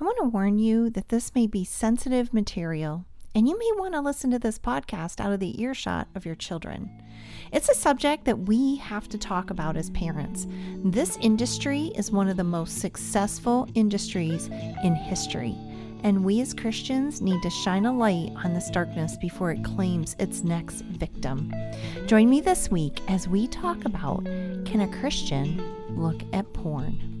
I want to warn you that this may be sensitive material, and you may want to listen to this podcast out of the earshot of your children. It's a subject that we have to talk about as parents. This industry is one of the most successful industries in history, and we as Christians need to shine a light on this darkness before it claims its next victim. Join me this week as we talk about can a Christian look at porn?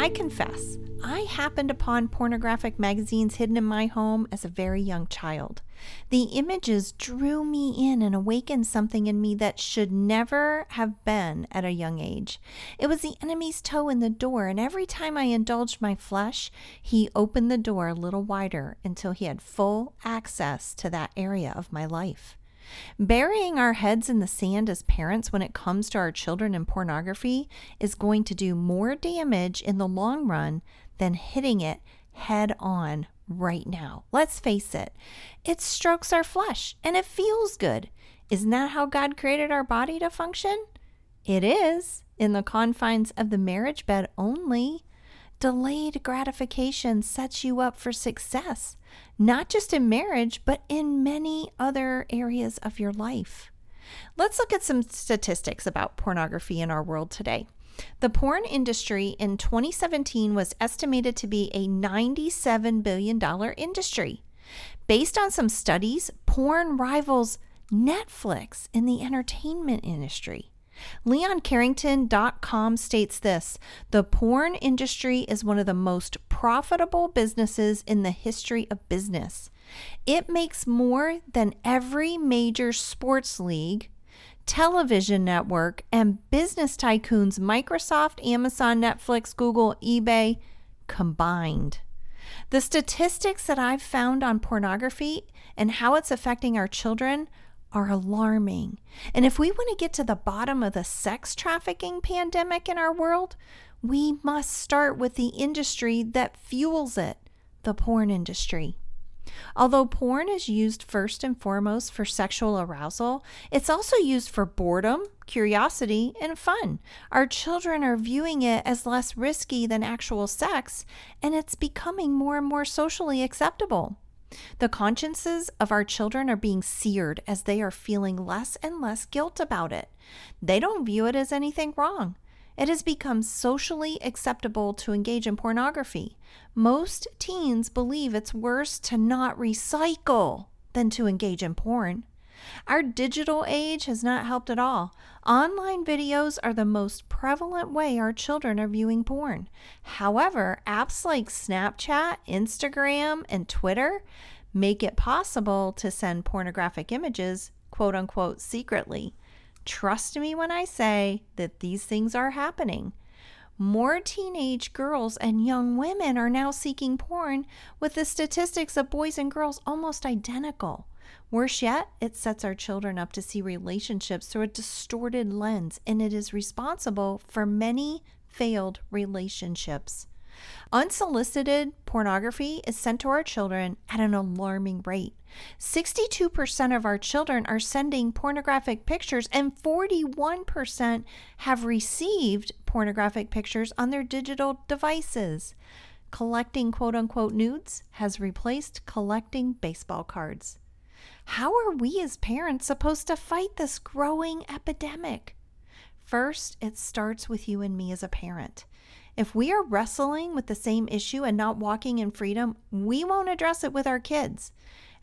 I confess, I happened upon pornographic magazines hidden in my home as a very young child. The images drew me in and awakened something in me that should never have been at a young age. It was the enemy's toe in the door, and every time I indulged my flesh, he opened the door a little wider until he had full access to that area of my life. Burying our heads in the sand as parents when it comes to our children and pornography is going to do more damage in the long run than hitting it head on right now. Let's face it, it strokes our flesh and it feels good. Isn't that how God created our body to function? It is, in the confines of the marriage bed only. Delayed gratification sets you up for success, not just in marriage, but in many other areas of your life. Let's look at some statistics about pornography in our world today. The porn industry in 2017 was estimated to be a $97 billion industry. Based on some studies, porn rivals Netflix in the entertainment industry. LeonCarrington.com states this The porn industry is one of the most profitable businesses in the history of business. It makes more than every major sports league, television network, and business tycoons Microsoft, Amazon, Netflix, Google, eBay combined. The statistics that I've found on pornography and how it's affecting our children are alarming. And if we want to get to the bottom of the sex trafficking pandemic in our world, we must start with the industry that fuels it the porn industry. Although porn is used first and foremost for sexual arousal, it's also used for boredom, curiosity, and fun. Our children are viewing it as less risky than actual sex, and it's becoming more and more socially acceptable. The consciences of our children are being seared as they are feeling less and less guilt about it. They don't view it as anything wrong. It has become socially acceptable to engage in pornography. Most teens believe it's worse to not recycle than to engage in porn. Our digital age has not helped at all. Online videos are the most prevalent way our children are viewing porn. However, apps like Snapchat, Instagram, and Twitter make it possible to send pornographic images, quote unquote, secretly. Trust me when I say that these things are happening. More teenage girls and young women are now seeking porn, with the statistics of boys and girls almost identical. Worse yet, it sets our children up to see relationships through a distorted lens, and it is responsible for many failed relationships. Unsolicited pornography is sent to our children at an alarming rate. 62% of our children are sending pornographic pictures, and 41% have received pornographic pictures on their digital devices. Collecting quote unquote nudes has replaced collecting baseball cards. How are we as parents supposed to fight this growing epidemic? First, it starts with you and me as a parent. If we are wrestling with the same issue and not walking in freedom, we won't address it with our kids.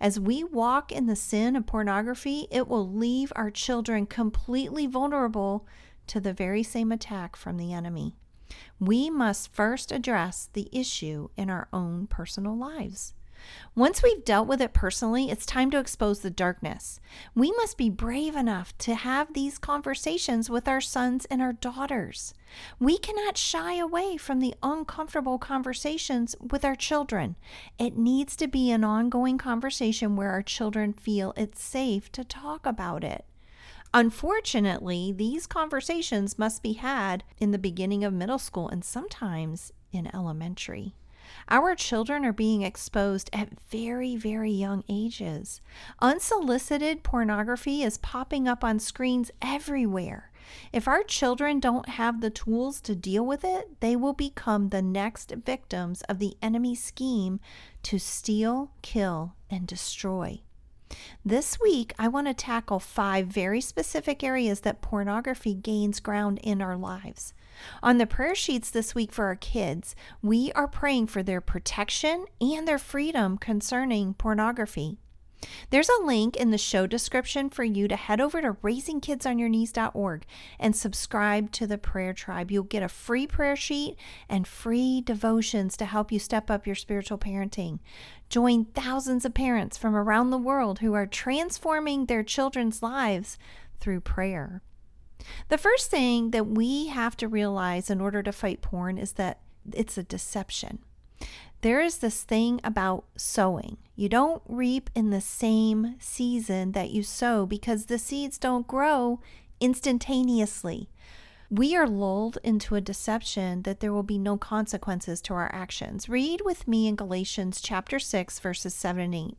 As we walk in the sin of pornography, it will leave our children completely vulnerable to the very same attack from the enemy. We must first address the issue in our own personal lives. Once we've dealt with it personally, it's time to expose the darkness. We must be brave enough to have these conversations with our sons and our daughters. We cannot shy away from the uncomfortable conversations with our children. It needs to be an ongoing conversation where our children feel it's safe to talk about it. Unfortunately, these conversations must be had in the beginning of middle school and sometimes in elementary. Our children are being exposed at very, very young ages. Unsolicited pornography is popping up on screens everywhere. If our children don't have the tools to deal with it, they will become the next victims of the enemy's scheme to steal, kill, and destroy. This week, I want to tackle five very specific areas that pornography gains ground in our lives. On the prayer sheets this week for our kids, we are praying for their protection and their freedom concerning pornography. There's a link in the show description for you to head over to raisingkidsonyourknees.org and subscribe to the prayer tribe. You'll get a free prayer sheet and free devotions to help you step up your spiritual parenting. Join thousands of parents from around the world who are transforming their children's lives through prayer. The first thing that we have to realize in order to fight porn is that it's a deception. There is this thing about sowing. You don't reap in the same season that you sow because the seeds don't grow instantaneously. We are lulled into a deception that there will be no consequences to our actions. Read with me in Galatians chapter 6 verses 7 and 8.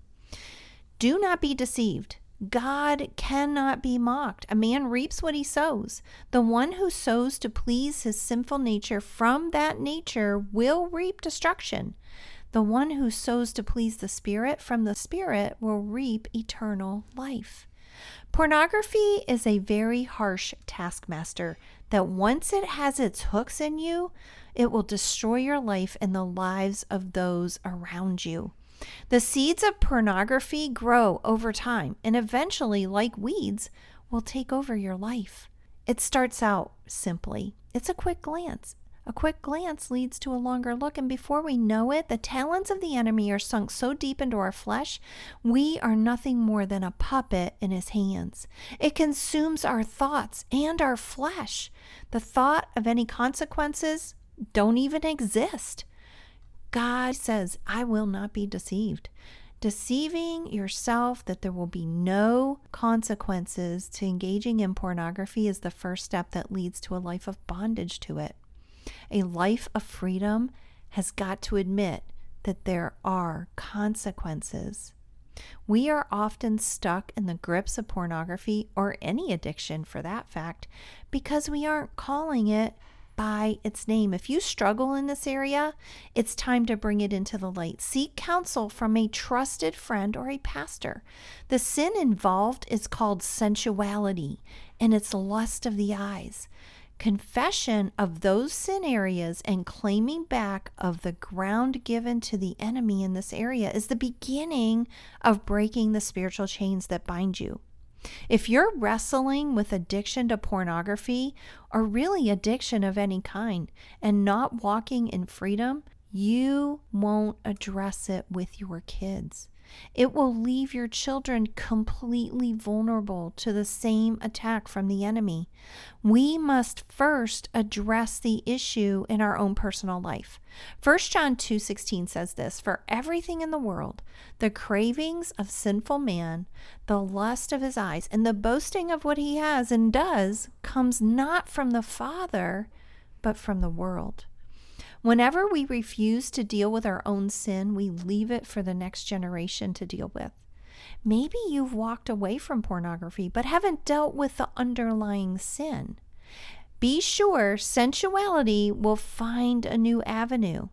Do not be deceived. God cannot be mocked. A man reaps what he sows. The one who sows to please his sinful nature from that nature will reap destruction. The one who sows to please the Spirit from the Spirit will reap eternal life. Pornography is a very harsh taskmaster that once it has its hooks in you, it will destroy your life and the lives of those around you. The seeds of pornography grow over time and eventually, like weeds, will take over your life. It starts out simply. It's a quick glance. A quick glance leads to a longer look, and before we know it, the talons of the enemy are sunk so deep into our flesh, we are nothing more than a puppet in his hands. It consumes our thoughts and our flesh. The thought of any consequences don't even exist. God says, I will not be deceived. Deceiving yourself that there will be no consequences to engaging in pornography is the first step that leads to a life of bondage to it. A life of freedom has got to admit that there are consequences. We are often stuck in the grips of pornography or any addiction for that fact because we aren't calling it by its name. If you struggle in this area, it's time to bring it into the light. Seek counsel from a trusted friend or a pastor. The sin involved is called sensuality, and it's lust of the eyes. Confession of those sin areas and claiming back of the ground given to the enemy in this area is the beginning of breaking the spiritual chains that bind you. If you're wrestling with addiction to pornography or really addiction of any kind and not walking in freedom, you won't address it with your kids. It will leave your children completely vulnerable to the same attack from the enemy. We must first address the issue in our own personal life. 1 John 2:16 says this, "For everything in the world, the cravings of sinful man, the lust of his eyes, and the boasting of what he has and does comes not from the Father, but from the world." Whenever we refuse to deal with our own sin, we leave it for the next generation to deal with. Maybe you've walked away from pornography but haven't dealt with the underlying sin. Be sure sensuality will find a new avenue.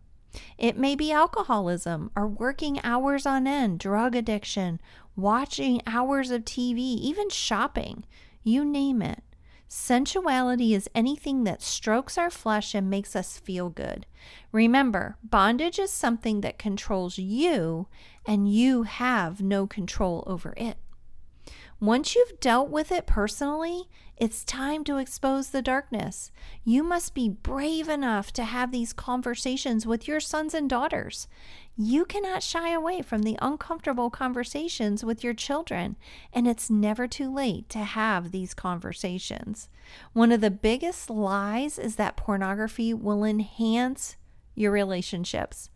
It may be alcoholism or working hours on end, drug addiction, watching hours of TV, even shopping. You name it. Sensuality is anything that strokes our flesh and makes us feel good. Remember, bondage is something that controls you, and you have no control over it. Once you've dealt with it personally, it's time to expose the darkness. You must be brave enough to have these conversations with your sons and daughters. You cannot shy away from the uncomfortable conversations with your children, and it's never too late to have these conversations. One of the biggest lies is that pornography will enhance your relationships.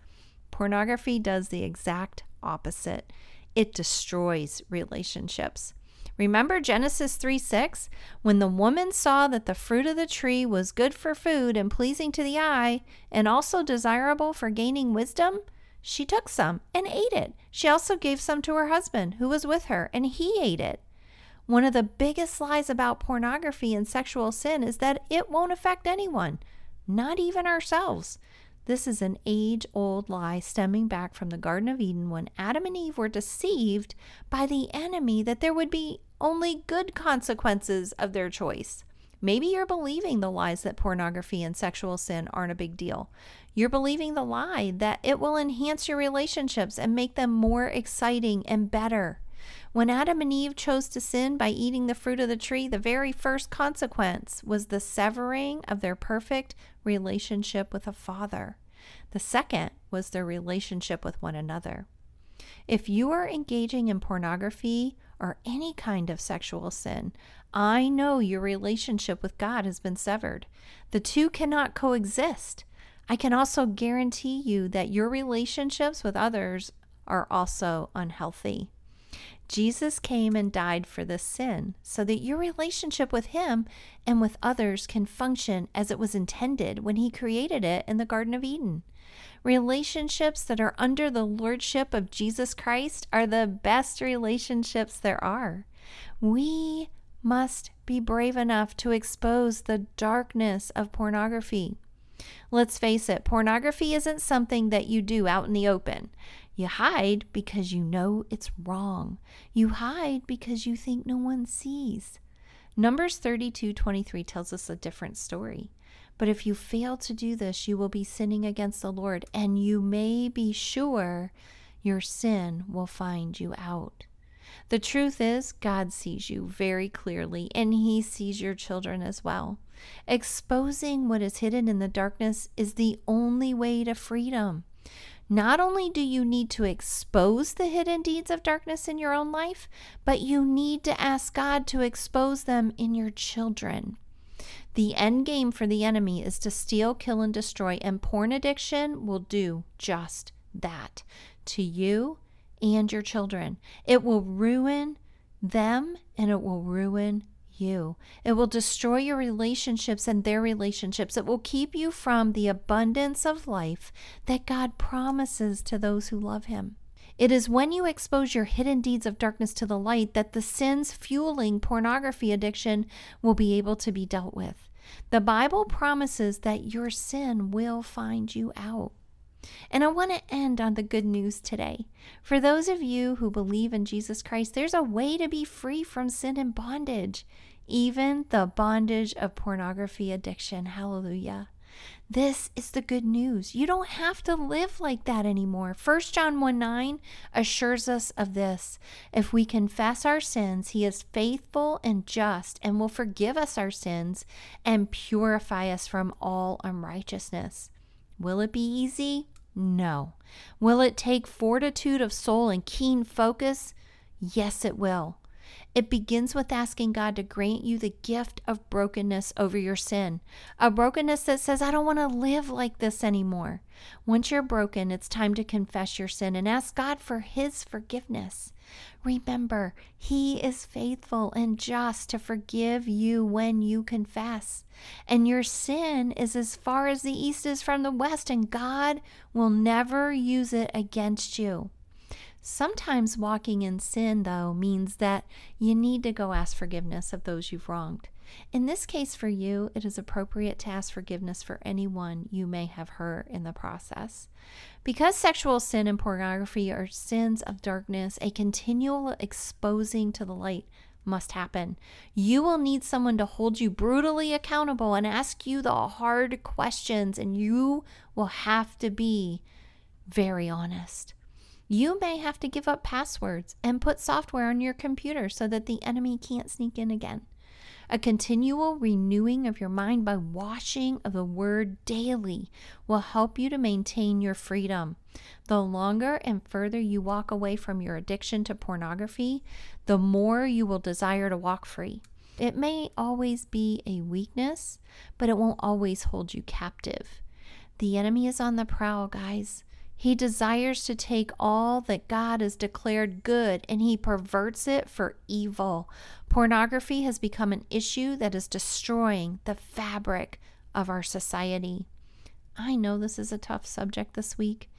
Pornography does the exact opposite. It destroys relationships. Remember Genesis 3 6? When the woman saw that the fruit of the tree was good for food and pleasing to the eye, and also desirable for gaining wisdom, she took some and ate it. She also gave some to her husband, who was with her, and he ate it. One of the biggest lies about pornography and sexual sin is that it won't affect anyone, not even ourselves. This is an age old lie stemming back from the Garden of Eden when Adam and Eve were deceived by the enemy that there would be only good consequences of their choice. Maybe you're believing the lies that pornography and sexual sin aren't a big deal. You're believing the lie that it will enhance your relationships and make them more exciting and better. When Adam and Eve chose to sin by eating the fruit of the tree, the very first consequence was the severing of their perfect relationship with a father. The second was their relationship with one another. If you are engaging in pornography or any kind of sexual sin, I know your relationship with God has been severed. The two cannot coexist. I can also guarantee you that your relationships with others are also unhealthy. Jesus came and died for this sin so that your relationship with Him and with others can function as it was intended when He created it in the Garden of Eden. Relationships that are under the lordship of Jesus Christ are the best relationships there are. We must be brave enough to expose the darkness of pornography. Let's face it, pornography isn't something that you do out in the open. You hide because you know it's wrong. You hide because you think no one sees. Numbers 32:23 tells us a different story. But if you fail to do this, you will be sinning against the Lord, and you may be sure your sin will find you out. The truth is, God sees you very clearly, and He sees your children as well. Exposing what is hidden in the darkness is the only way to freedom. Not only do you need to expose the hidden deeds of darkness in your own life, but you need to ask God to expose them in your children. The end game for the enemy is to steal, kill, and destroy, and porn addiction will do just that to you and your children. It will ruin them and it will ruin you. It will destroy your relationships and their relationships. It will keep you from the abundance of life that God promises to those who love Him. It is when you expose your hidden deeds of darkness to the light that the sins fueling pornography addiction will be able to be dealt with. The Bible promises that your sin will find you out. And I want to end on the good news today. For those of you who believe in Jesus Christ, there's a way to be free from sin and bondage, even the bondage of pornography addiction. Hallelujah. This is the good news. You don't have to live like that anymore. 1 John 1 9 assures us of this. If we confess our sins, he is faithful and just and will forgive us our sins and purify us from all unrighteousness. Will it be easy? No. Will it take fortitude of soul and keen focus? Yes, it will. It begins with asking God to grant you the gift of brokenness over your sin, a brokenness that says, I don't want to live like this anymore. Once you're broken, it's time to confess your sin and ask God for His forgiveness. Remember, He is faithful and just to forgive you when you confess. And your sin is as far as the east is from the west, and God will never use it against you. Sometimes walking in sin, though, means that you need to go ask forgiveness of those you've wronged. In this case, for you, it is appropriate to ask forgiveness for anyone you may have hurt in the process. Because sexual sin and pornography are sins of darkness, a continual exposing to the light must happen. You will need someone to hold you brutally accountable and ask you the hard questions, and you will have to be very honest. You may have to give up passwords and put software on your computer so that the enemy can't sneak in again. A continual renewing of your mind by washing of the word daily will help you to maintain your freedom. The longer and further you walk away from your addiction to pornography, the more you will desire to walk free. It may always be a weakness, but it won't always hold you captive. The enemy is on the prowl, guys. He desires to take all that God has declared good and he perverts it for evil. Pornography has become an issue that is destroying the fabric of our society. I know this is a tough subject this week,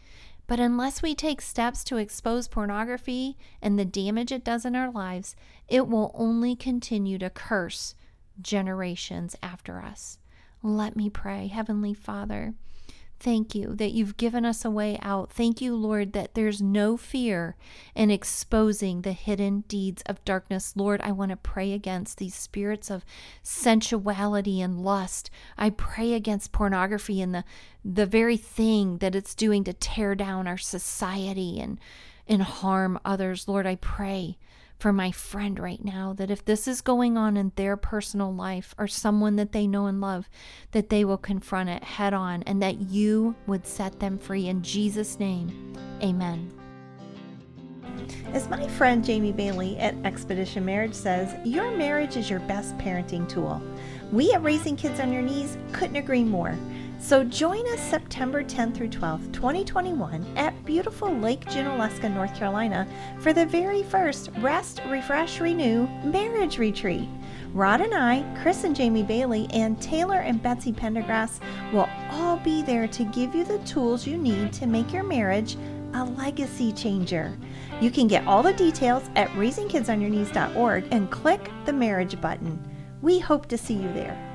but unless we take steps to expose pornography and the damage it does in our lives, it will only continue to curse generations after us. Let me pray, Heavenly Father. Thank you that you've given us a way out. Thank you, Lord, that there's no fear in exposing the hidden deeds of darkness. Lord, I want to pray against these spirits of sensuality and lust. I pray against pornography and the, the very thing that it's doing to tear down our society and, and harm others. Lord, I pray for my friend right now that if this is going on in their personal life or someone that they know and love, that they will confront it head on and that you would set them free. In Jesus' name, amen. As my friend Jamie Bailey at Expedition Marriage says, your marriage is your best parenting tool. We at Raising Kids on Your Knees couldn't agree more. So join us September 10th through 12th, 2021 at beautiful Lake Junaluska, North Carolina for the very first Rest, Refresh, Renew Marriage Retreat. Rod and I, Chris and Jamie Bailey, and Taylor and Betsy Pendergrass will all be there to give you the tools you need to make your marriage a legacy changer. You can get all the details at raisingkidsonyourknees.org and click the marriage button. We hope to see you there.